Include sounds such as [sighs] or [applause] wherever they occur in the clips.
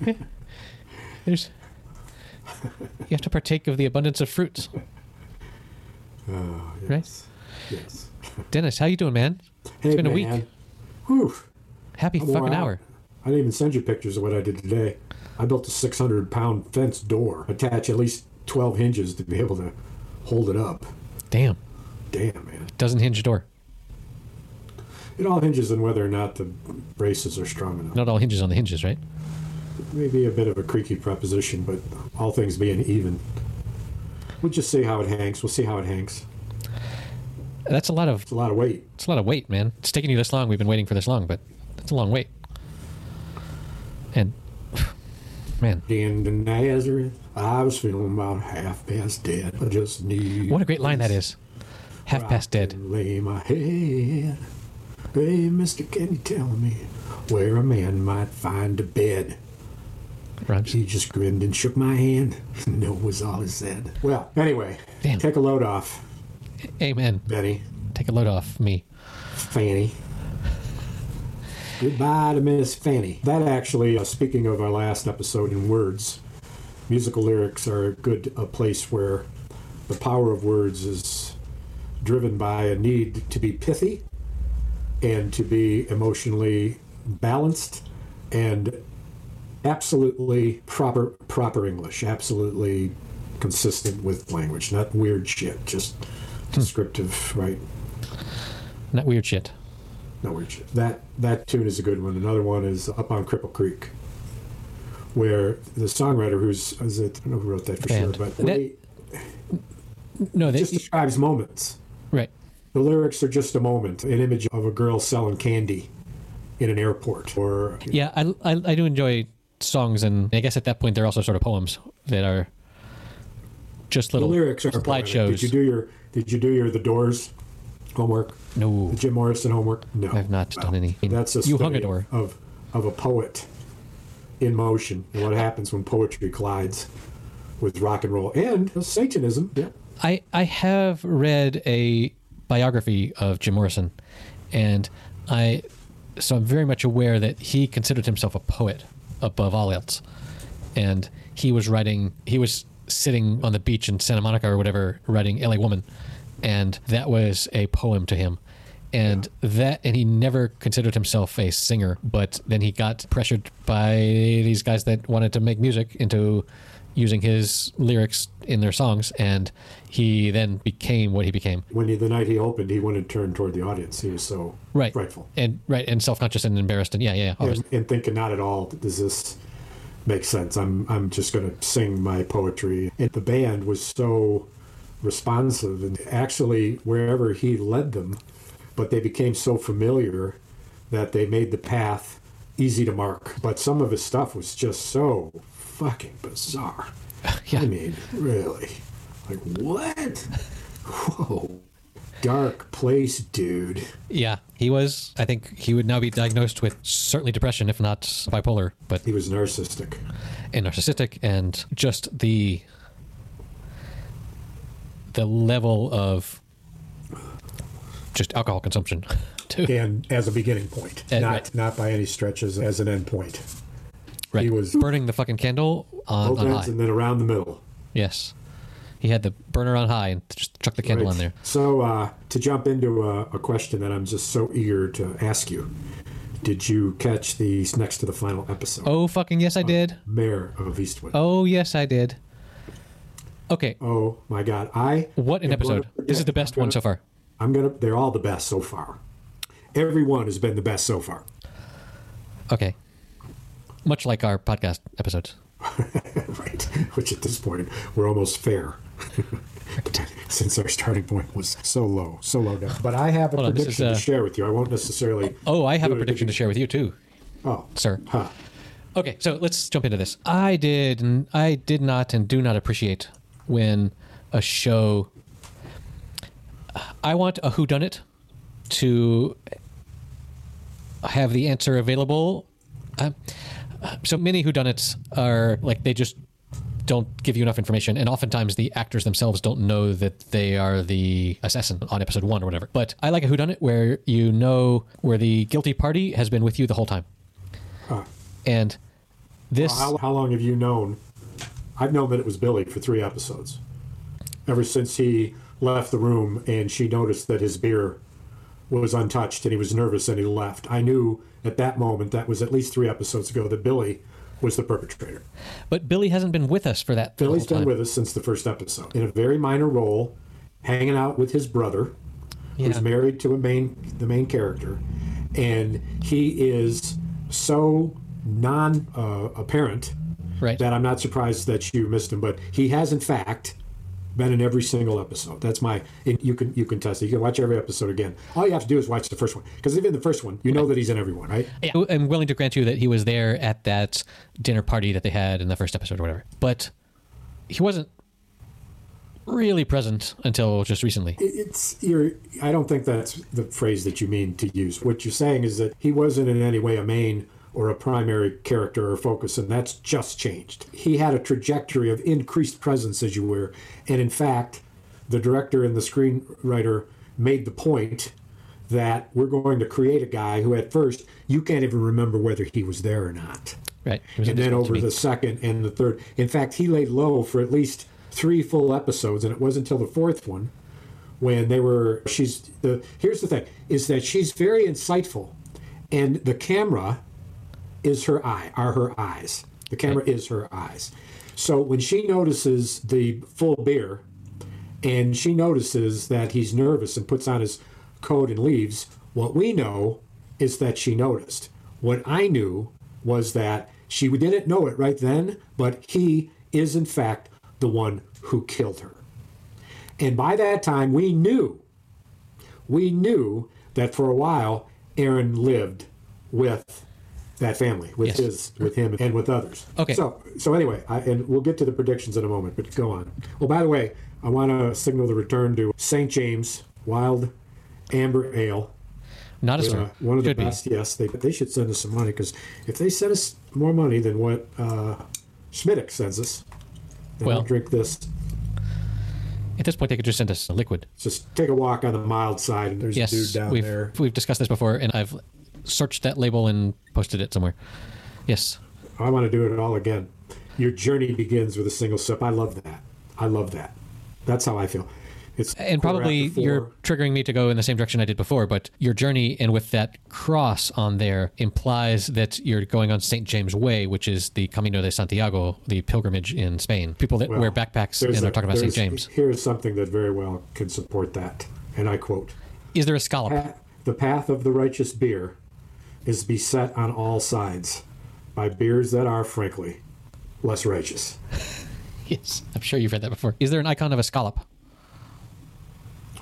[laughs] There's you have to partake of the abundance of fruits. Oh, Right. yes. Yes. [laughs] Dennis, how you doing, man? Hey, it's been a week. man. Whew. Happy I'm fucking hour. I didn't even send you pictures of what I did today. I built a 600 pound fence door, attach at least 12 hinges to be able to hold it up. Damn. Damn, man. It Doesn't hinge door. It all hinges on whether or not the braces are strong enough. Not all hinges on the hinges, right? Maybe a bit of a creaky proposition, but all things being even. We'll just see how it hangs. We'll see how it hangs. That's a lot of It's a lot of weight. it's a lot of weight, man. It's taking you this long. We've been waiting for this long, but it's a long wait. And [sighs] man, In the Nazareth, I was feeling about half past dead. I just need. what a great line that is. Half past dead. Lay my head. Hey, Mister, can you tell me where a man might find a bed? He just grinned and shook my hand. [laughs] no was all he said. Well, anyway, Damn. take a load off, Amen. Betty, Take a load off me. Fanny. Goodbye to Miss Fanny. That actually, uh, speaking of our last episode in words, musical lyrics are a good a place where the power of words is driven by a need to be pithy and to be emotionally balanced and absolutely proper proper English, absolutely consistent with language, not weird shit, just hmm. descriptive, right? Not weird shit. No weird shit. That that tune is a good one. Another one is Up on Cripple Creek, where the songwriter, who's is it, I don't know who wrote that for Band. sure, but That- way, No, they just describes moments. right. The lyrics are just a moment, an image of a girl selling candy in an airport, or Yeah, I, I I do enjoy songs, and I guess at that point they're also sort of poems that are just the little lyrics are slideshows. Did you do your Did you do your The Doors homework? no, The Jim Morrison homework? No, I've not done any. That's a you hung a door. of of a poet in motion and what happens when poetry collides with rock and roll and Satanism. Yeah, I I have read a biography of Jim Morrison, and I so I'm very much aware that he considered himself a poet above all else, and he was writing. He was sitting on the beach in Santa Monica or whatever, writing "L.A. Woman," and that was a poem to him. And that, and he never considered himself a singer, but then he got pressured by these guys that wanted to make music into using his lyrics in their songs, and he then became what he became. when he, the night he opened, he wouldn't turn toward the audience. He was so Right. frightful And right, and self-conscious and embarrassed, and yeah, yeah, all and, and thinking not at all does this make sense. I'm I'm just going to sing my poetry. And the band was so responsive and actually wherever he led them, but they became so familiar that they made the path easy to mark. But some of his stuff was just so fucking bizarre. [laughs] Yeah. I mean, really. Like what? Whoa. Dark place, dude. yeah. He was. I think he would now be diagnosed with certainly depression, if not bipolar, but He was narcissistic. and narcissistic, and just the the level of just alcohol consumption. [laughs] Too. and as a beginning point, Uh, not right. not by any stretches as an end point. Right. He was burning the fucking candle on, Both on ends high. and then around the middle. Yes. He had the burner on high and just chuck the candle Right. on there. So uh, to jump into a, a question that I'm just so eager to ask you, did you catch the next to the final episode? Oh fucking yes, I did. Mare of Easttown. Oh yes, I did. Okay, Oh, my God! I what an am gonna episode! This is the best I'm one so far. I'm gonna. They're all the best so far. Everyone has been the best so far. Okay, much like our podcast episodes. [laughs] right. Which at this point we're almost fair. [laughs] Since our starting point was so low, so low down. But I have a Hold on, prediction is, uh, to share with you. I won't necessarily. Oh, I have a prediction to share with you too, Oh, sir. huh. Okay, so let's jump into this. I did, and I did not, and do not appreciate when a show. I want a whodunit to have the answer available. Uh, so many whodunits are like they just don't give you enough information, and oftentimes the actors themselves don't know that they are the assassin on episode one or whatever. But I like a whodunit where you know where the guilty party has been with you the whole time Huh. and This How, how long have you known? I've known that it was Billy for three episodes. Ever since he left the room and she noticed that his beer was untouched and he was nervous and he left. I knew at that moment, that was at least three episodes ago, that Billy was the perpetrator. but Billy hasn't been with us for that. Billy's been with us since the first episode in a very minor role, hanging out with his brother, Yeah. who's married to a main the main character, and he is so non uh, apparent Right. that I'm not surprised that you missed him. But he has in fact been in every single episode. That's my. And you can you can test it. You can watch every episode again. All you have to do is watch the first one because even the first one, you know that he's in every one, right? Yeah, I'm willing to grant you that he was there at that dinner party that they had in the first episode or whatever. But he wasn't really present until just recently. It's you're. I don't think that's the phrase that you mean to use. What you're saying is that he wasn't in any way a main or a primary character or focus, and that's just changed. He had a trajectory of increased presence, as you were, and in fact, the director and the screenwriter made the point that we're going to create a guy who, at first, you can't even remember whether he was there or not Right. And then over the second and the third. In fact, he laid low for at least three full episodes, and it wasn't until the fourth one when they were. She's the. Here's the thing: is that she's very insightful, and the camera is her eye. Are her eyes? The camera is her eyes. So when she notices the full beer, and she notices that he's nervous and puts on his coat and leaves, what we know is that she noticed. What I knew was that she didn't know it right then, but he is in fact the one who killed her. And by that time, we knew, we knew that for a while, Erin lived with that family, with Yes. his, with him, and with others. Okay. So, so anyway, I, and we'll get to the predictions in a moment. But go on. Well, by the way, I want to signal the return to St. James Wild Amber Ale. Not a Uh, one of the Should be. best. Yes, they they should send us some money because if they send us more money than what uh, Schmidt sends us, then Well- I'll drink this. At this point, they could just send us a liquid. Just take a walk on the mild side. And there's Yes, a dude down we've there. we've discussed this before, and I've searched that label and posted it somewhere. Yes. I want to do it all again. Your journey begins with a single sip. I love that. I love that. That's how I feel. It's And probably you're triggering me to go in the same direction I did before, but your journey and with that cross on there implies that you're going on St. James Way, which is the Camino de Santiago, the pilgrimage in Spain. People that Well, wear backpacks and are talking about St. James. Here's something that very well can support that, and I quote. Is there a scallop? The path of the righteous beer is beset on all sides by beers that are, frankly, less righteous. [laughs] Yes, I'm sure you've read that before. Is there an icon of a scallop,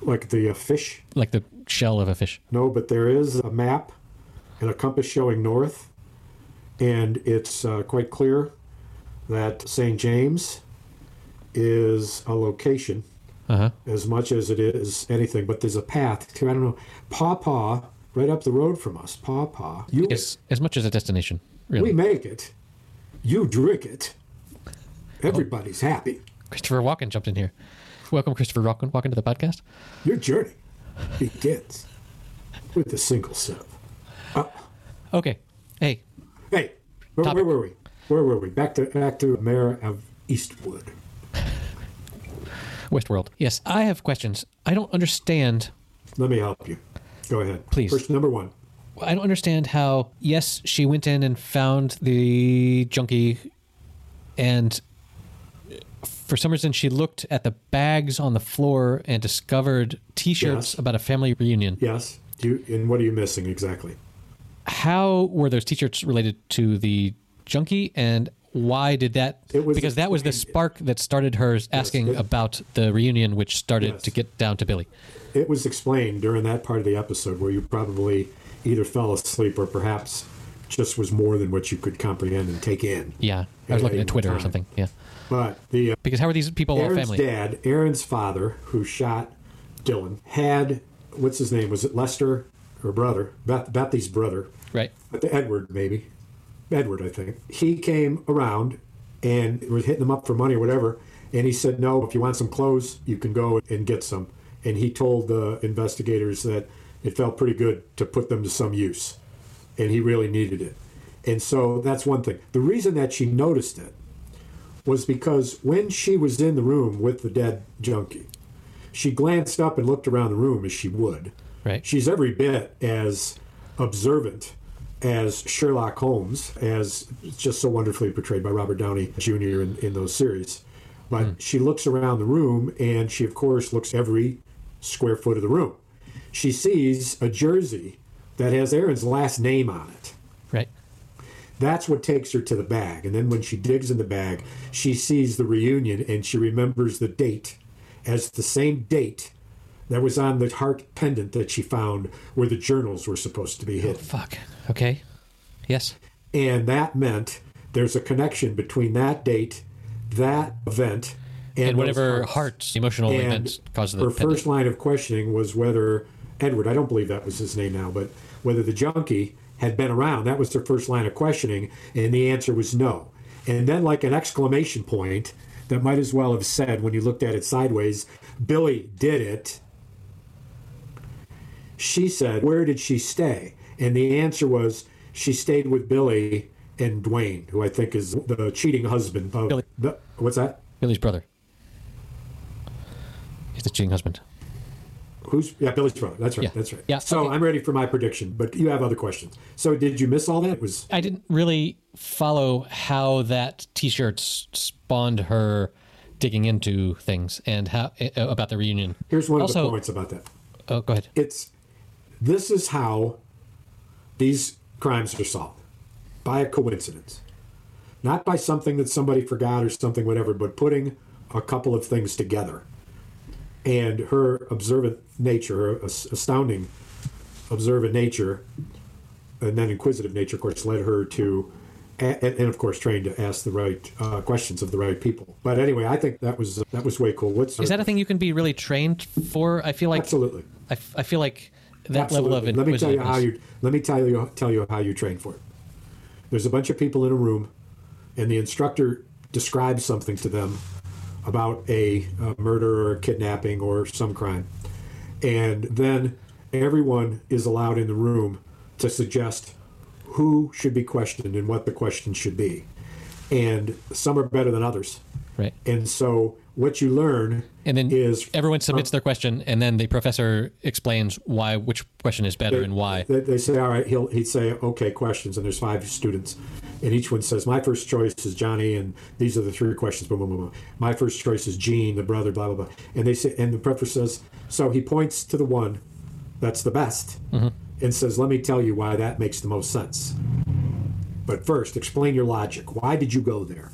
Like the uh, fish? like the shell of a fish? No, but there is a map and a compass showing north, and it's uh, quite clear that St. James is a location Uh huh. as much as it is anything. But there's a path to, I don't know, Paw Paw, right up the road from us. Paw Paw. You, As, as much as a destination, really. we make it, you drink it. Everybody's happy. Christopher Walken jumped in here. Welcome, Christopher Walken. Walken to the podcast. Your journey begins with a single sip. Uh. Okay. Hey, Hey, where, where were we? Where were we? Back to back to Mare of Easttown. [laughs] Westworld. Yes, I have questions. I don't understand Let me help you. Go ahead. Please. First, number one. I don't understand how. Yes, she went in and found the junkie, and for some reason she looked at the bags on the floor and discovered T-shirts Yes. about a family reunion. Yes. Do you, and what are you missing exactly? How were those T-shirts related to the junkie, and why did that? It was because that was the spark that started her asking it- about the reunion, which started Yes. to get down to Billy. It was explained during that part of the episode where you probably either fell asleep or perhaps just was more than what you could comprehend and take in. Yeah, I was looking at Twitter or something. Yeah, But the uh, because how are these people all Erin's family? dad, Erin's father, who shot Dylan, had what's his name? Was it Lester Her brother? Beth, Bethy's brother. Right. But the Edward, maybe. Edward, I think. He came around and was hitting them up for money or whatever. And he said, No, if you want some clothes, you can go and get some. And he told the investigators that it felt pretty good to put them to some use. And he really needed it. And so that's one thing. The reason that she noticed it was because when she was in the room with the dead junkie, she glanced up and looked around the room as she would. Right. She's every bit as observant as Sherlock Holmes, as just so wonderfully portrayed by Robert Downey Jr. in, in those series. But hmm. she looks around the room and she, of course, looks every square foot of the room. She sees a jersey that has Erin's last name on it. Right. That's what takes her to the bag. And then when she digs in the bag, she sees the reunion and she remembers the date as the same date that was on the heart pendant that she found where the journals were supposed to be oh, hidden. Oh, Fuck. Okay. Yes. And that meant there's a connection between that date, that event, and, And whatever hearts. heart's emotional And events caused the her pendant. first line of questioning was whether Edward, I don't believe that was his name now, but whether the junkie had been around. That was her first line of questioning, and the answer was no. And then, like an exclamation point that might as well have said when you looked at it sideways, Billy did it. She said, Where did she stay? And the answer was, She stayed with Billy and Dwayne, who I think is the cheating husband of Billy. the. What's that? Billy's brother. He's the cheating husband. Who's yeah, Billy's brother. That's right. Yeah. That's right. Yeah, So okay. I'm ready for my prediction, but you have other questions. So did you miss all that? It was I didn't really follow how that T-shirt spawned her digging into things and how uh, about the reunion. here's one of the points about that. Oh, go ahead. It's this is how these crimes are solved by a coincidence, not by something that somebody forgot or something whatever, but putting a couple of things together. And her observant nature, her as- astounding observant nature, and then inquisitive nature, of course, led her to, and, and of course, trained to ask the right uh, questions of the right people. But anyway, I think that was that was way cool. What's Is that a thing you can be really trained for? I feel like Absolutely. I, I feel like that Absolutely. level of let me tell you how you let me tell you tell you how you train for it. There's a bunch of people in a room, and the instructor describes something to them about a, a murder or a kidnapping or some crime, and then everyone is allowed in the room to suggest who should be questioned and what the question should be, and some are better than others, right? and so what you learn And then is everyone submits their question, and then the professor explains why which question is better and why. They, they say, all right, he'll he'd say, okay, questions, and there's five students, and each one says, my first choice is Johnny, and these are the three questions. Boom, boom, boom, boom. My first choice is Gene, the brother, blah blah blah. And they say, and the professor says, so he points to the one that's the best, mm-hmm. and says, let me tell you why that makes the most sense. But first, explain your logic. Why did you go there?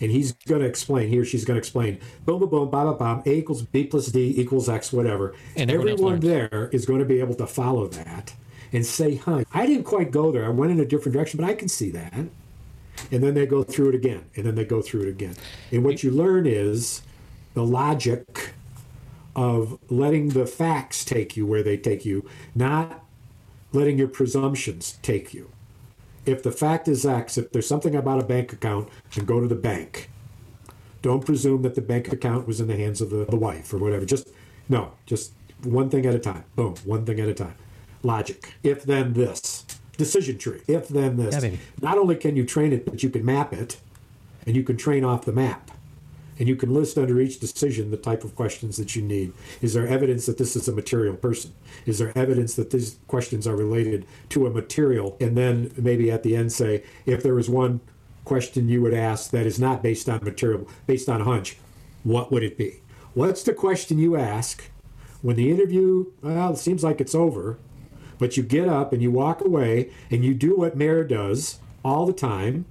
And he's going to explain, he or she's going to explain, boom, boom, boom, blah, blah, blah, A equals B plus D equals X, whatever. And everyone Everyone there is going to be able to follow that and say, huh, I didn't quite go there. I went in a different direction, but I can see that. And then they go through it again, and then they go through it again. And what you learn is the logic of letting the facts take you where they take you, not letting your presumptions take you. If the fact is X, if there's something about a bank account, then go to the bank. Don't presume that the bank account was in the hands of the, the wife or whatever. Just, no, just one thing at a time. Boom, one thing at a time. Logic. If then this. Decision tree. If then this. Yeah. Not only can you train it, but you can map it, and you can train off the map. And you can list under each decision the type of questions that you need. Is there evidence that this is a material person? Is there evidence that these questions are related to a material? And then maybe at the end say, if there was one question you would ask that is not based on material, based on hunch, what would it be? What's the question you ask when the interview, well, it seems like it's over, but you get up and you walk away and you do what Mare does all the time,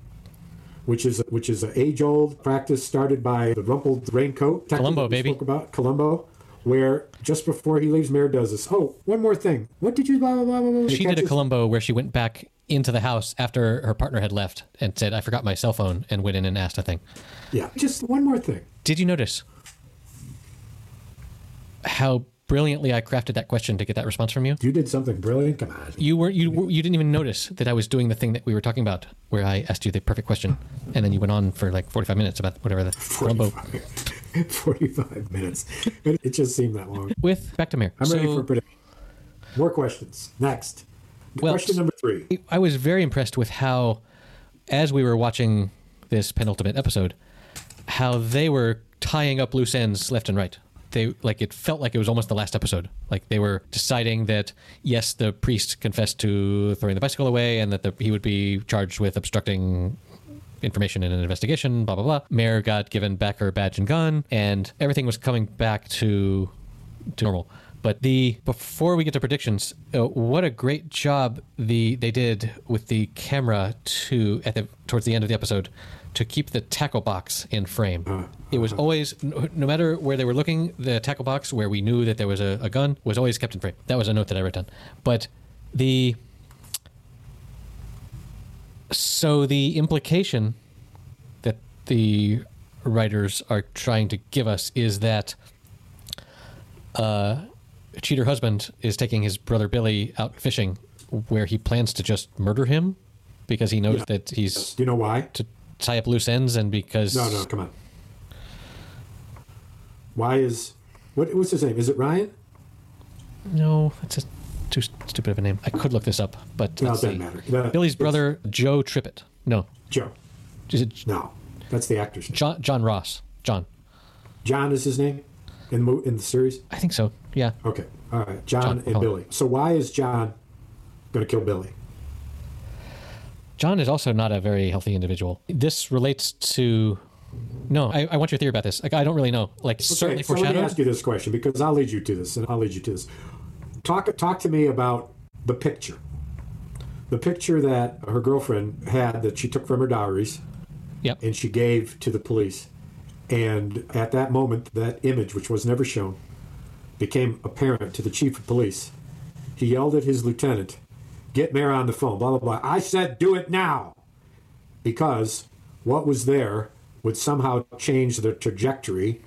which is which is an age-old practice started by the rumpled raincoat. Columbo, baby. Spoke about Columbo, where just before he leaves, Mare does this. Oh, one more thing. What did you blah blah blah blah? blah. She He did a catches- Columbo where she went back into the house after her partner had left and said, "I forgot my cell phone," and went in and asked a thing. Yeah, just one more thing. Did you notice how brilliantly I crafted that question to get that response from you? You did something brilliant. Come on. You were you you didn't even notice that I was doing the thing that we were talking about, where I asked you the perfect question, and then you went on for like forty five minutes about whatever the Columbo 45, [laughs] 45 minutes. It, it just seemed that long. with back to Mare. I'm ready for a prediction. More questions. Next. Well, Question number three. I was very impressed with how as we were watching this penultimate episode, how they were tying up loose ends left and right. They like it felt like it was almost the last episode. Like they were deciding that yes, the priest confessed to throwing the bicycle away, and that the, he would be charged with obstructing information in an investigation. Blah blah blah. Mare got given back her badge and gun, and everything was coming back to to normal. But the before we get to predictions, uh, what a great job the they did with the camera to at the towards the end of the episode to keep the tackle box in frame. It was always no, no matter where they were looking, the tackle box where we knew that there was a, a gun was always kept in frame. That was a note that I wrote down. But the so the implication that the writers are trying to give us is that uh, cheater husband is taking his brother Billy out fishing, where he plans to just murder him because he knows Yeah. that he's Do you know why? to tie up loose ends and because No, no, come on. Why is what? What's his name? Is it Ryan? no, that's a too stupid of a name. I could look this up, but No, it doesn't see. matter. No, Billy's brother Joe Tippett. No, Joe. is it No, that's the actor's name. John John Ross? John, John is his name in the in the series. I think so. Yeah, Okay, all right. John, John, and. Billy. So why is John going to kill Billy? John is also not a very healthy individual. This relates to. No, I, I want your theory about this. Like, I don't really know. Like, certainly Okay, so let me ask you this question because I'll lead you to this, and I'll lead you to this. Talk talk to me about the picture. The picture that her girlfriend had that she took from her diaries Yep. and she gave to the police. And at that moment, that image, which was never shown, became apparent to the chief of police. He yelled at his lieutenant, Get Mare on the phone, blah, blah, blah. I said, Do it now! Because what was there would somehow change the trajectory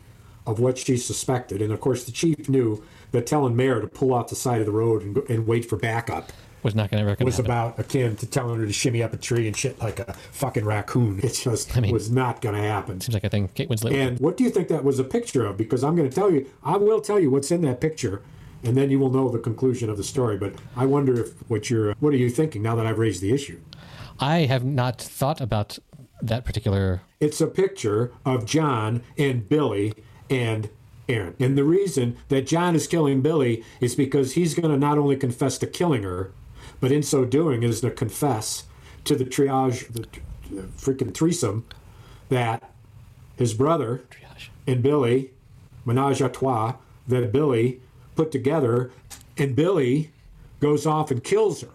of what she suspected. And of course, the chief knew that telling Mare to pull off the side of the road and, and wait for backup was not going to was about akin to telling her to shimmy up a tree and shit like a fucking raccoon. [laughs] It just mean- was not going to happen. Seems like a thing Kate Winslet. And what do you think that was a picture of? Because I'm going to tell you, I will tell you what's in that picture, and then you will know the conclusion of the story. But I wonder if what you're, what are you thinking now that I've raised the issue? I have not thought about that particular. It's a picture of John and Billy and Erin. And the reason that John is killing Billy is because he's going to not only confess to killing her, but in so doing is to confess to the triage, the, the freaking threesome, that his brother and Billy, menage a trois, that Billy put together, and Billy goes off and kills her.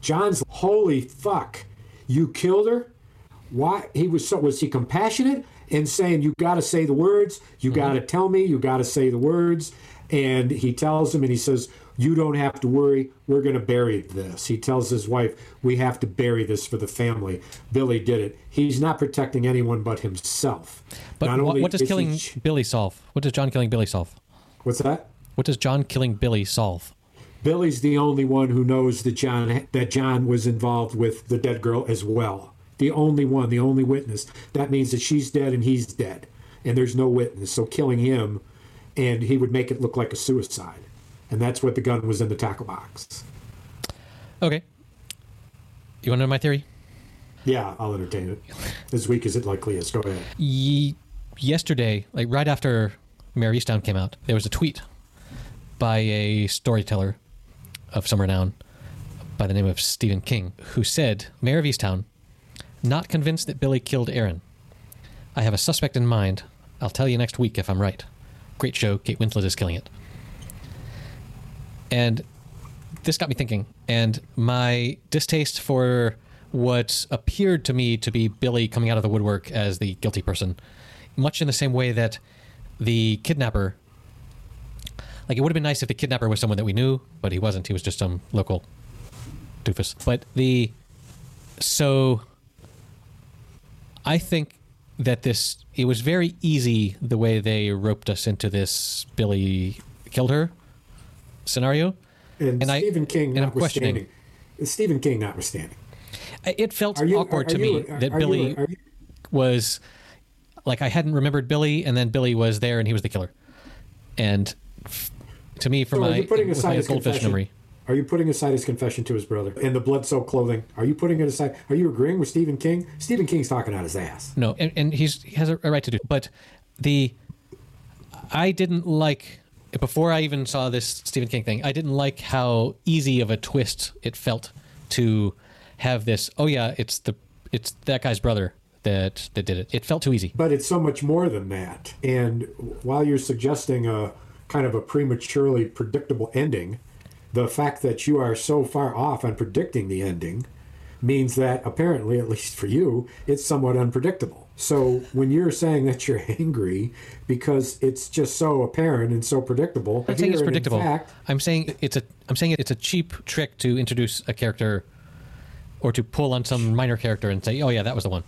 John's holy fuck, you killed her? Why he was so was he compassionate in saying you got to say the words, you mm-hmm. got to tell me, you got to say the words, and he tells him and he says you don't have to worry, we're going to bury this. He tells his wife we have to bury this for the family. Billy did it. He's not protecting anyone but himself. But what, what does is he killing Billy solve? What does John killing Billy solve? what's that? What does John killing Billy solve? Billy's the only one who knows that John that John was involved with the dead girl as well. The only one, the only witness. That means that she's dead and he's dead, and there's no witness. So killing him, and he would make it look like a suicide, and that's what the gun was in the tackle box. Okay. You want to know my theory? Yeah, I'll entertain it. As weak as it likely is. Go ahead. Ye- yesterday, like right after Mare of Easttown came out, there was a tweet by a storyteller of some renown by the name of Stephen King, who said, Mare of Easttown, not convinced that Billy killed Erin. I have a suspect in mind. I'll tell you next week if I'm right. Great show. Kate Winslet is killing it. And this got me thinking. And my distaste for what appeared to me to be Billy coming out of the woodwork as the guilty person, much in the same way that the kidnapper, like it would have been nice if the kidnapper was someone that we knew, but he wasn't. He was just some local doofus. But the, so I think that this, it was very easy the way they roped us into this Billy killed her scenario. And, And I- Stephen King and I'm questioning. notwithstanding. Stephen King notwithstanding. It felt you awkward are to you- me are- that are Billy are you- was like I hadn't remembered Billy, and then Billy was there, and he was the killer. And f- to me, from So are my, you putting aside my his goldfish confession? memory, Are you putting aside his confession to his brother and the blood-soaked clothing? Are you putting it aside? Are you agreeing with Stephen King? Stephen King's talking out his ass. No, and, and he's he has a, a right to do. But the I didn't like before I even saw this Stephen King thing. I didn't like how easy of a twist it felt to have this. Oh yeah, it's the it's that guy's brother that that did it. It felt too easy. But it's so much more than that. And while you're suggesting a kind of a prematurely predictable ending, the fact that you are so far off on predicting the ending means that apparently, at least for you, it's somewhat unpredictable. So when you're saying that you're [laughs] angry because it's just so apparent and so predictable, I'm saying it's predictable. fact, I'm saying it's a I'm saying it's a cheap trick to introduce a character or to pull on some minor character and say, "Oh yeah, that was the one."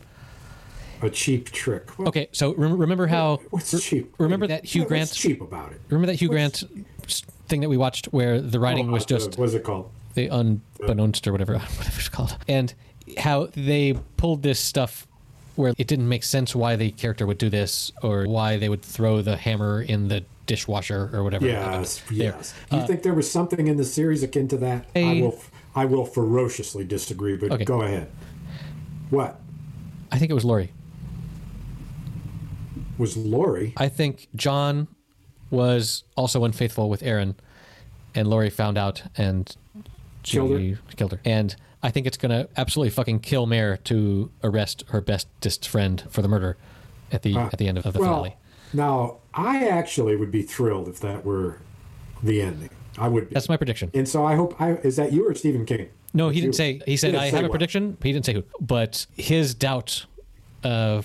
A cheap trick. Well, Okay, so rem- remember how What's cheap? remember that Hugh What's Grant cheap about it? remember that Hugh Grant thing that we watched where the writing Oh, was uh, just what's it called? the unbeknownst or whatever [laughs] whatever it's called and how they pulled this stuff where it didn't make sense why the character would do this or why they would throw the hammer in the dishwasher or whatever Yes, yes. Do you think there was something in the series akin to that? I I- will, I will ferociously disagree. But Okay. go ahead. What i think it was Lori. Was Lori? i think john was also unfaithful with erin and Lori found out and she Killed her? killed her and i think it's gonna absolutely fucking kill Mare to arrest her bestest friend for the murder at the Ah, at the end of, of the well, finale now I actually would be thrilled if that were the ending. I would be. that's my prediction and so I hope. I, is that you or Stephen King? No, he didn't say. He said, didn't "I have a what. prediction." He didn't say who, but his doubt uh,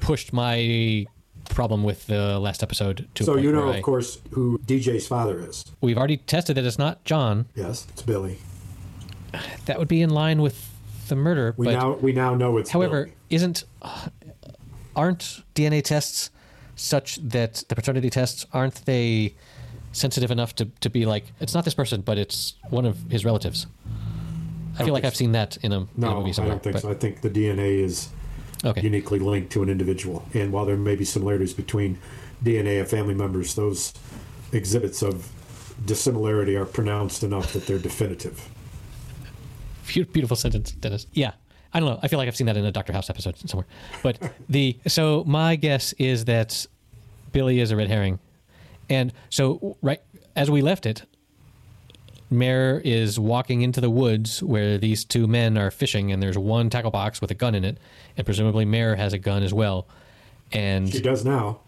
pushed my problem with the last episode to. So you know, of I- course, who DJ's father is. we've already tested that it's not John. Yes, it's Billy. That would be in line with the murder. We but now we now know it's. however, Billy. isn't uh, aren't DNA tests such that the paternity tests aren't they sensitive enough to, to be like it's not this person, but it's one of his relatives. I feel like I've seen that in a, in a no, movie I don't think but- so. I think the DNA is Okay. uniquely linked to an individual. And while there may be similarities between DNA of family members, those exhibits of dissimilarity are pronounced enough that they're definitive. Beau- beautiful sentence, Dennis. Yeah. I don't know. I feel like I've seen that in a Doctor House episode somewhere. But the so my guess is that Billy is a red herring, and so right as we left it, Mare is walking into the woods where these two men are fishing, and there's one tackle box with a gun in it, and presumably Mare has a gun as well, and She does now.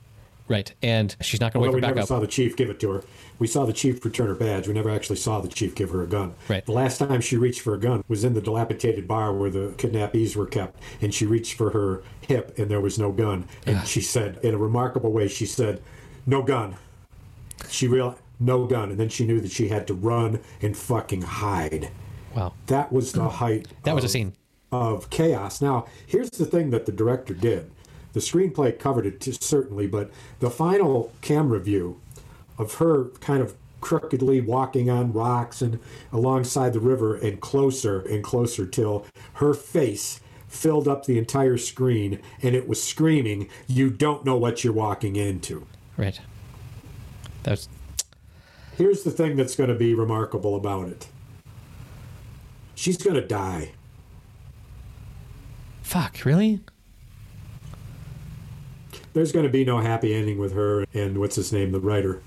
right, and she's not going to wait we for never backup. saw the chief give it to her. We saw the chief return her badge. We never actually saw the chief give her a gun. Right. The last time she reached for a gun was in the dilapidated bar where the kidnappees were kept, and she reached for her hip, and there was no gun. And she said, in a remarkable way, she said, "No gun." She realized no gun, and then she knew that she had to run and fucking hide. Wow, That was the hmm. height. that was a scene. of chaos. Now, here's the thing that the director did. The screenplay covered it t- certainly, but the final camera view of her kind of crookedly walking on rocks and alongside the river and closer and closer till her face filled up the entire screen and it was screaming, You don't know what you're walking into. Right. That's Here's the thing that's going to be remarkable about it she's going to die. fuck. Really? There's going to be no happy ending with her and what's his name, the writer.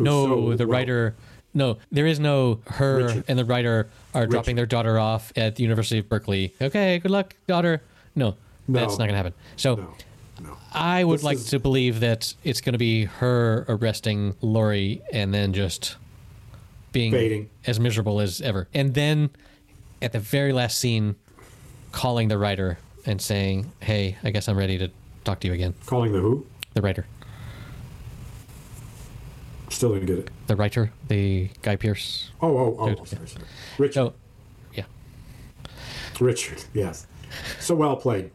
No, so the well- writer. No, there is no her Richard. and the writer are dropping their daughter off at the University of Berkeley. Okay, good luck, daughter. No, No. that's not going to happen. So No, no. I would This like is- to believe that it's going to be her arresting Lori and then just being Baiting. as miserable as ever. And then at the very last scene, calling the writer and saying, "Hey, I guess I'm ready to talk to you again." Calling the who? The writer, Still didn't get it. the writer, the Guy Pearce. Oh, oh, oh. Dude. Sorry, sorry. Richard. So, yeah. Richard, yes. So well played.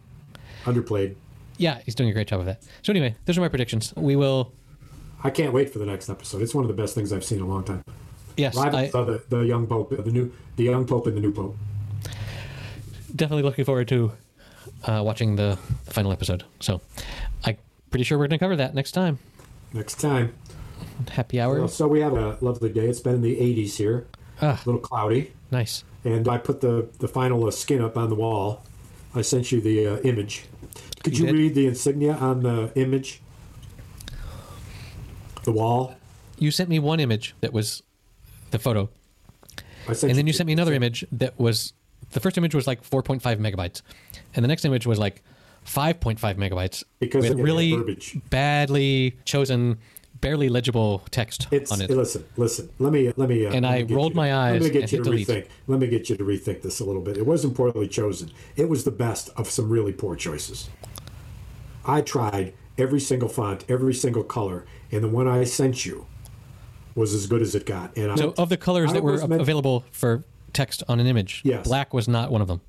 Underplayed. Yeah, he's doing a great job of that. So anyway, those are my predictions. We will. I can't wait for the next episode. It's one of the best things I've seen in a long time. Yes, I the, the young pope, the new, the young pope and the new pope. definitely looking forward to uh, watching the, the final episode. So I'm pretty sure we're going to cover that next time. Next time. Happy hour. Well, so we have a lovely day. It's been in the 80s here. Ah. a little cloudy. Nice. And I put the, the final uh, skin up on the wall. I sent you the uh, image. Could You you, read the insignia on the image? The wall? You sent me one image that was the photo, and then you sent me another image that was the first image was like 4.5 megabytes, and the next image was like 5.5 megabytes Because with really badly chosen, barely legible text It's on it. listen, listen. Let me let me. Uh, And let I me get rolled to- my eyes Let me get you to delete. rethink. Let me get you to rethink this a little bit. It wasn't poorly chosen. It was the best of some really poor choices. I tried every single font, every single color, and the one I sent you was as good as it got. And So, I, of the colors I that were meant- available for text on an image, Yes. black was not one of them.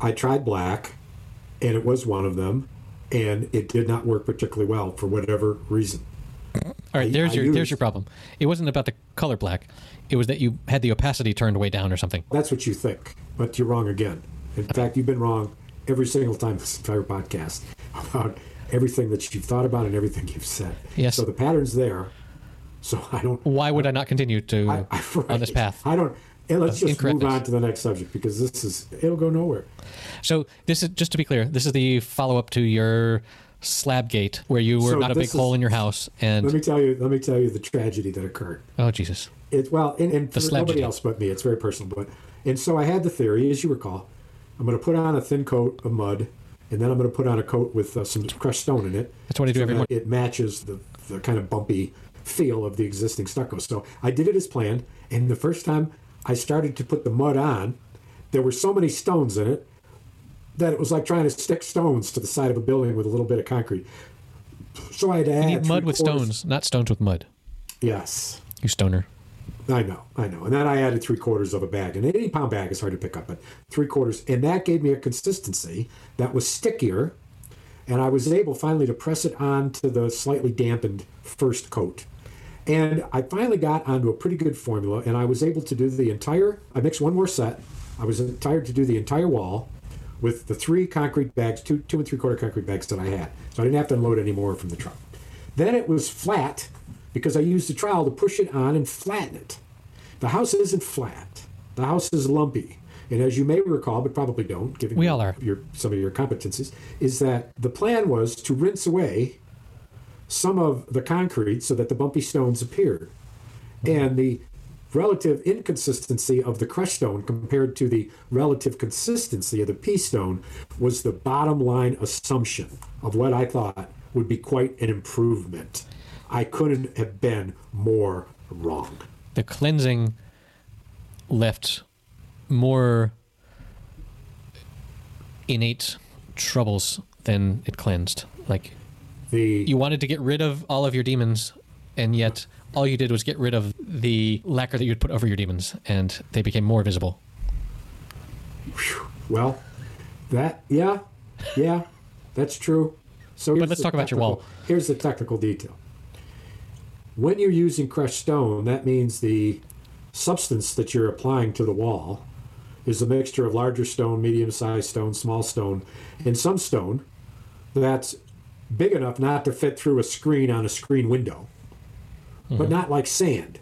I tried black, and it was one of them, and it did not work particularly well for whatever reason. All right, there's I your there's your problem. It wasn't about the color black. It was that you had the opacity turned way down or something. That's what you think, but you're wrong again. In fact, you've been wrong every single time this entire podcast [laughs] about everything that you've thought about and everything you've said. Yes. So the pattern's there. So I don't. Why would I not continue to I, [laughs] I, on this path? I don't. And let's Of just move on to the next subject because this is it'll go nowhere. So this is just to be clear. This is the follow up to your slab gate where you were So not a big is- hole in your house and Let me tell you. Let me tell you the tragedy that occurred. oh Jesus. It well, and, and for nobody else but me. It's very personal. But and so I had the theory, as you recall, I'm going to put on a thin coat of mud, and then I'm going to put on a coat with uh, some crushed stone in it. That's what I do so every morning. It matches the the kind of bumpy feel of the existing stucco. So I did it as planned, and the first time I started to put the mud on, there were so many stones in it that it was like trying to stick stones to the side of a building with a little bit of concrete. So I had to add You need mud with quarters- stones, not stones with mud. Yes. You stoner. I know, I know. And then I added three quarters of a bag. An 80 pound bag is hard to pick up, but three quarters. And that gave me a consistency that was stickier. And I was able finally to press it on to the slightly dampened first coat. And I finally got onto a pretty good formula. And I was able to do the entire, I mixed one more set. I was tired to do the entire wall with the three concrete bags, two, two and three quarter concrete bags that I had. So I didn't have to unload any more from the truck. Then it was flat because I used the trowel to push it on and flatten it. The house isn't flat. The house is lumpy. And as you may recall, but probably don't, given We all are. your some of your competencies, is that the plan was to rinse away some of the concrete so that the bumpy stones appeared. And the relative inconsistency of the crushed stone compared to the relative consistency of the pea stone was the bottom line assumption of what I thought would be quite an improvement. I couldn't have been more wrong. The cleansing left more innate troubles than it cleansed. Like The you wanted to get rid of all of your demons, and yet all you did was get rid of the lacquer that you'd put over your demons, and they became more visible. Well, that yeah, yeah, that's true. So, here's let's talk about your wall. Here's the technical detail. When you're using crushed stone, that means the substance that you're applying to the wall is a mixture of larger stone, medium-sized stone, small stone, and some stone that's big enough not to fit through a screen on a screen window, but mm-hmm. not like sand.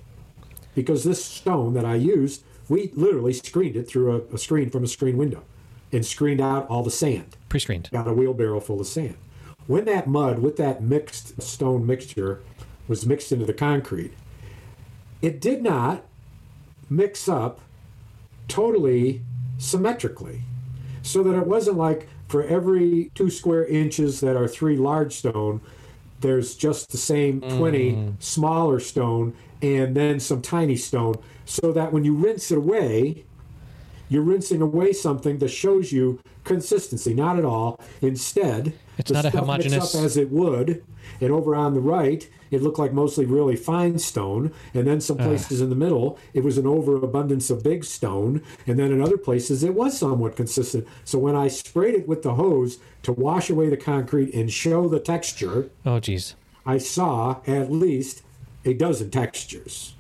Because this stone that I used, we literally screened it through a, a screen from a screen window and screened out all the sand. Pre-screened. Got a wheelbarrow full of sand. When that mud with that mixed stone mixture was mixed into the concrete, it did not mix up totally symmetrically. So that it wasn't like for every two square inches that are three large stone, there's just the same 20 mm. smaller stone and then some tiny stone. So that when you rinse it away, you're rinsing away something that shows you consistency. Not at all. Instead, It's the not a homogeneous- up as it would, and over on the right, it looked like mostly really fine stone, and then some uh. places in the middle, it was an overabundance of big stone, and then in other places, it was somewhat consistent. So when I sprayed it with the hose to wash away the concrete and show the texture, Oh, geez. I saw at least a dozen textures.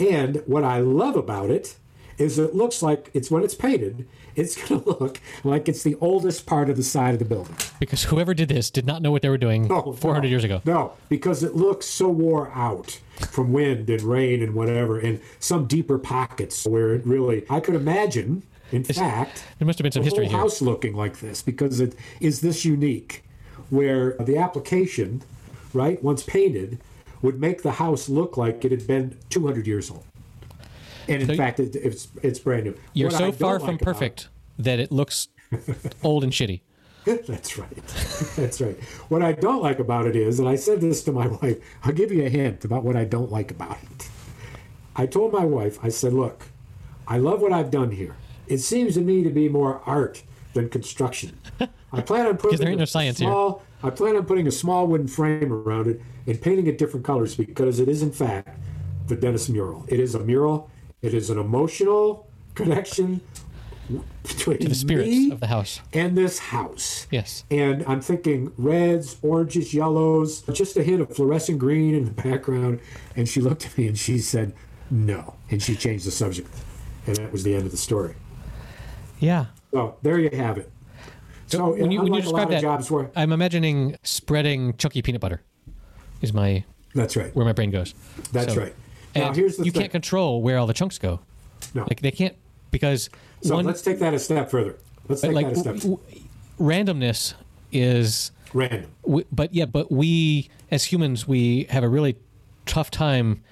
And what I love about it is it looks like it's when it's painted, it's going [laughs] to look like it's the oldest part of the side of the building. Because whoever did this did not know what they were doing No, 400 no, years ago. No, because it looks so wore out from wind and rain and whatever, and some deeper pockets where it really. I could imagine, in fact, There must have been some history whole here. house looking like this because it is this unique, where the application, right, once painted, would make the house look like it had been 200 years old. And in So- fact, it, it's it's brand new. You're What so far from like perfect that it looks [laughs] old and shitty. [laughs] That's right. [laughs] That's right. What I don't like about it is, and I said this to my wife, I'll give you a hint about what I don't like about it. I told my wife, I said, look, I love what I've done here. It seems to me to be more art than construction. I plan on putting there ain't a no science here. small, I plan on putting a small wooden frame around it and painting it different colors because it is in fact the Dennis mural. It is a mural. It is an emotional connection between The spirits me of the house. and this house. Yes. And I'm thinking reds, oranges, yellows, just a hint of fluorescent green in the background. And she looked at me and she said, no. And she changed the subject. And that was the end of the story. Yeah. So there you have it. So when you, when you unlike a lot describe that, jobs where I'm imagining spreading chunky peanut butter. Is my that's right. where my brain goes. That's So- right. And here's the you thing. can't control where all the chunks go. no. Like they can't because so one let's take that a step further. Let's take like that a step w- w- randomness is random. we, but yeah, but we as humans we have a really tough time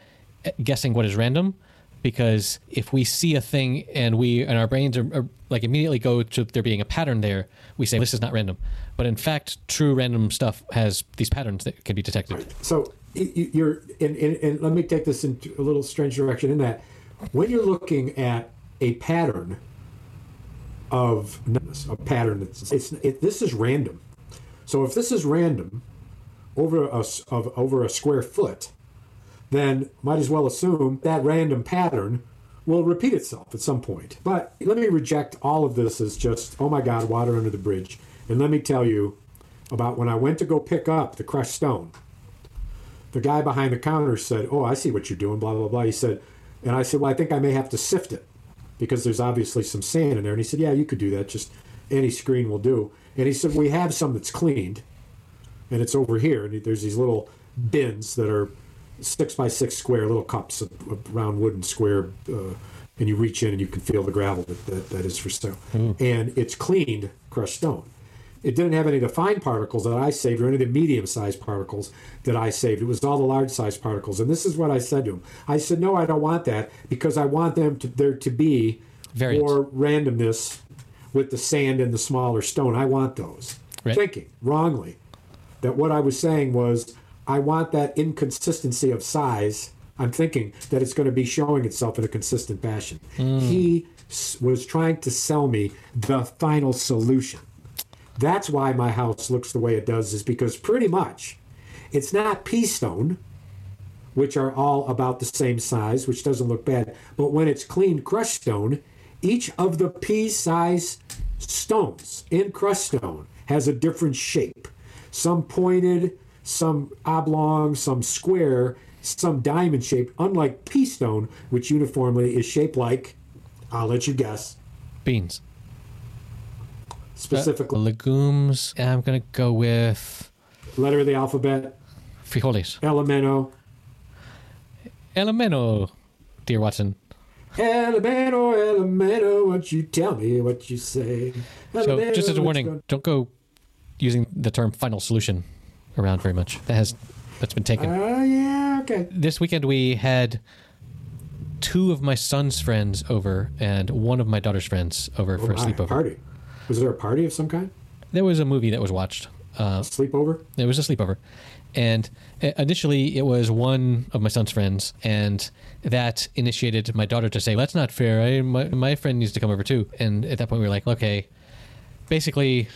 eh, guessing what is random because if we see a thing and we and our brains are, are like immediately go to there being a pattern there, we say this is not random. But in fact, true random stuff has these patterns that can be detected. So y- y- you're, and, and, and let me take this into a little strange direction in that when you're looking at a pattern of a pattern that's it's it, this is random. So if this is random over a of over a square foot, then might as well assume that random pattern will repeat itself at some point. But let me reject all of this as just oh my god, water under the bridge. And let me tell you about when I went to go pick up the crushed stone the guy behind the counter said, "Oh, I see what you're doing." Blah blah blah. He said, and I said, "Well, I think I may have to sift it because there's obviously some sand in there." And he said, "Yeah, you could do that. Just any screen will do." And he said, "We have some that's cleaned, and it's over here. And there's these little bins that are six by six square little cups of, round wooden square." Uh, and you reach in and you can feel the gravel that, that, that is for stone. And it's cleaned crushed stone. It didn't have any of the fine particles that I saved or any of the medium sized particles that I saved. It was all the large sized particles. And this is what I said to him. I said, No, I don't want that because I want them to there to be Variance. more randomness with the sand and the smaller stone. I want those. Right. Thinking wrongly that what I was saying was I want that inconsistency of size. I'm thinking that it's going to be showing itself in a consistent fashion. Hmm. He was trying to sell me the final solution. That's why my house looks the way it does, is because pretty much it's not pea stone, which are all about the same size, which doesn't look bad. But when it's clean crushed stone, each of the pea size stones in crushed stone has a different shape. Some pointed, some oblong, some square, some diamond shaped, unlike pea stone, which uniformly is shaped like, I'll let you guess, Beans, specifically uh, legumes. I'm gonna go with letter of the alphabet, frijoles. elemento, Elemento, dear Watson. elemento, elemento, what you tell me, what you say. So, just as a warning, don't go using the term final solution around very much. That has that's been taken. Oh, yeah, okay. this weekend we had two of my son's friends over and one of my daughter's friends over for a Oh, sleepover. Party. Was there a party of some kind? There was a movie that was watched. Uh, Sleepover? it was a sleepover, and uh, initially it was one of my son's friends, and that initiated my daughter to say, "That's not fair. I, my, my friend needs to come over too." And at that point, we were like, "Okay." Basically,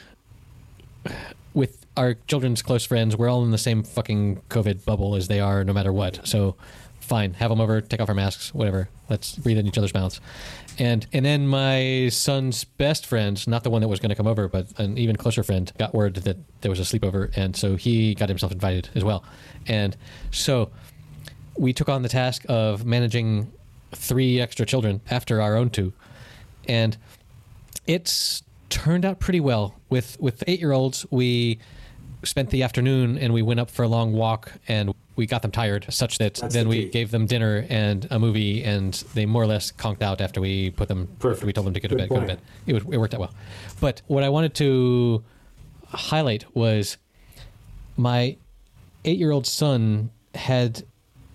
with our children's close friends, we're all in the same fucking COVID bubble as they are, no matter what. So, fine, have them over, take off our masks, whatever. Let's breathe in each other's mouths. And and then my son's best friend, not the one that was going to come over, but an even closer friend, got word that there was a sleepover, and so he got himself invited as well. And so we took on the task of managing three extra children after our own two, and it's turned out pretty well. With with eight year olds, we spent the afternoon and we went up for a long walk and we got them tired such that That's then the we gave them dinner and a movie and they more or less conked out after we put them after we told them to go to bed go to bed. It, was, it worked out well. But what i wanted to highlight was my eight year old son had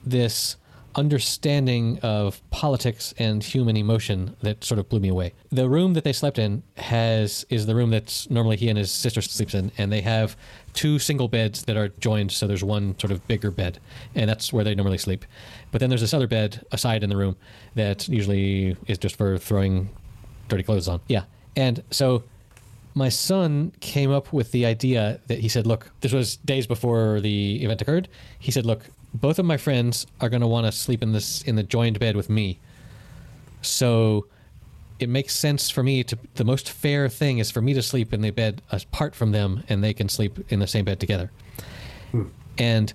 this understanding of politics and human emotion that sort of blew me away. The room that they slept in has is the room that's normally he and his sister sleeps in, and they have two single beds that are joined, so there's one sort of bigger bed, and that's where they normally sleep. But then there's this other bed aside in the room that usually is just for throwing dirty clothes on. Yeah. And so my son came up with the idea that he said, look, this was days before the event occurred. He said, look, both of my friends are going to want to sleep in this in the joined bed with me. So it makes sense for me to the most fair thing is for me to sleep in the bed apart from them and they can sleep in the same bed together. Hmm. And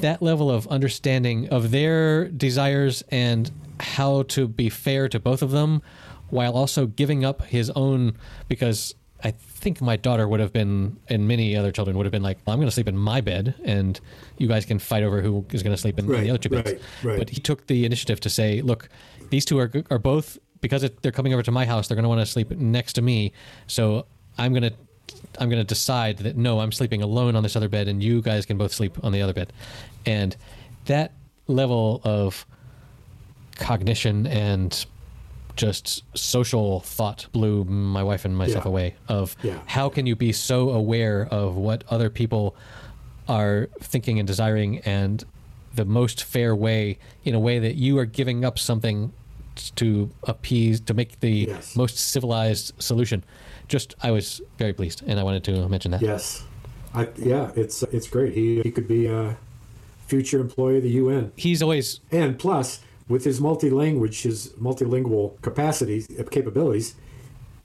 that level of understanding of their desires and how to be fair to both of them while also giving up his own because I think my daughter would have been and many other children would have been like, well, I'm going to sleep in my bed and you guys can fight over who is going to sleep in Right, the other two beds. right, right. But he took the initiative to say, look, these two are are both because it, they're coming over to my house, they're going to want to sleep next to me. So I'm going to I'm going to decide that no, I'm sleeping alone on this other bed, and you guys can both sleep on the other bed. And that level of cognition and just social thought blew my wife and myself Yeah. away. Of Yeah. how can you be so aware of what other people are thinking and desiring, and the most fair way, in a way that you are giving up something to appease, to make the Yes. most civilized solution. Just, I was very pleased, and I wanted to mention that. Yes, I, yeah, it's it's great. He he could be a future employee of the UN, He's always and plus with his multi-language, his multilingual capacities, uh, capabilities,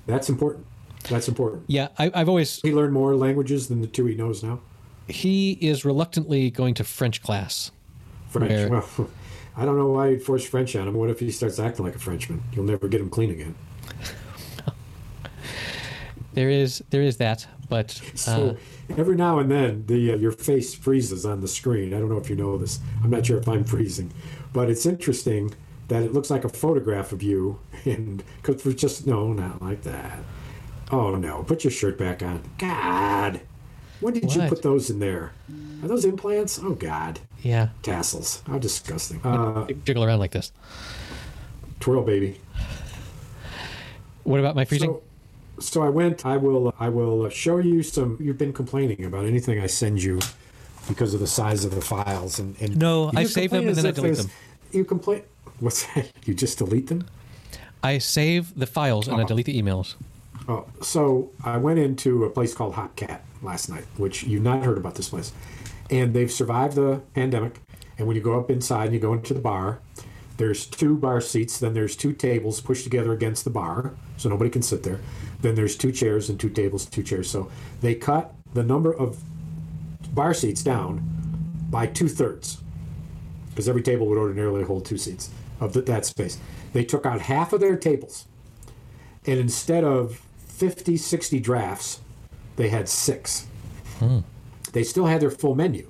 that's important. That's important. Yeah, I, I've always. He learned more languages than the two he knows now. He is reluctantly going to French class. French. Where- Well, [laughs] I don't know why you'd force French on him. What if he starts acting like a Frenchman? You'll never get him clean again. [laughs] There is there is that, but uh, So every now and then, the uh, your face freezes on the screen. I don't know if you know this. I'm not sure if I'm [laughs] freezing, but it's interesting that it looks like a photograph of you. [laughs] And because we're just no, not like that. Oh no! Put your shirt back on. God, when did you put those in there? Are those implants? Oh God, yeah, tassels. How disgusting. Uh, jiggle around like this. twirl, baby. What about my freezing? So, so I went. I will. I will show you some. You've been complaining about anything I send you because of the size of the files, and, and No, I save them and then I delete them. You complain. What's that? [laughs] You just delete them? I save the files and I Oh. delete the emails. Oh, so I went into a place called Hopcat last night, which you've not heard about this place, and they've survived the pandemic. And when you go up inside and you go into the bar, there's two bar seats. Then there's two tables pushed together against the bar, so nobody can sit there. Then there's two chairs and two tables, two chairs. So they cut the number of bar seats down by two thirds, because every table would ordinarily hold two seats of th- that space. They took out half of their tables and instead of 50 60 drafts they had six. Hmm. They still had their full menu.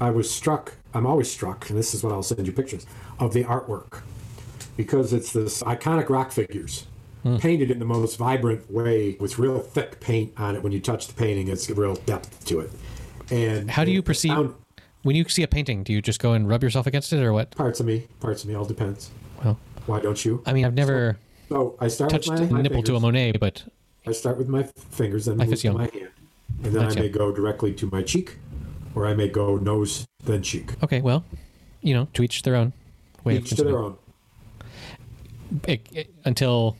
I was struck i'm always struck and this is what i'll send you pictures of the artwork because it's this iconic rock figures Hmm. painted in the most vibrant way with real thick paint on it when you touch the painting it's real depth to it and How do you perceive sound- when you see a painting? Do you just go and rub yourself against it, or what? parts of me parts of me all depends Well, why don't you I mean, I've never so i start touched with my, my nipple to a. Monet, but I start with my fingers, then move to my hand, and then That's I may young. go directly to my cheek, or I may go nose then cheek. okay. Well, you know, to each their own way Each to their own. It- it- until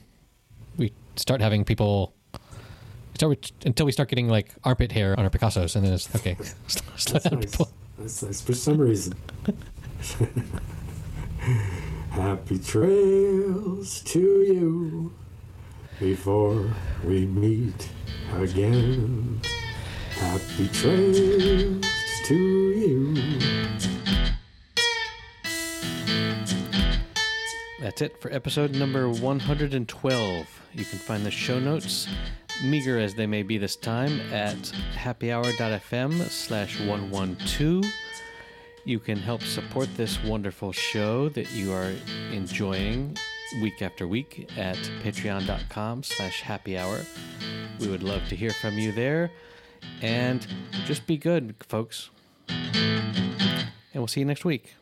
start having people. Start with, until we start getting like armpit hair on our Picassos, and then it's okay. [laughs] That's nice. That's nice for some reason. [laughs] Happy trails to you before we meet again. Happy trails to you. That's it for episode number 112. You can find the show notes, meager as they may be this time, at happyhour.fm slash 112. You can help support this wonderful show that you are enjoying week after week at patreon.com slash happy hour. We would love to hear from you there. And just be good, folks. And we'll see you next week.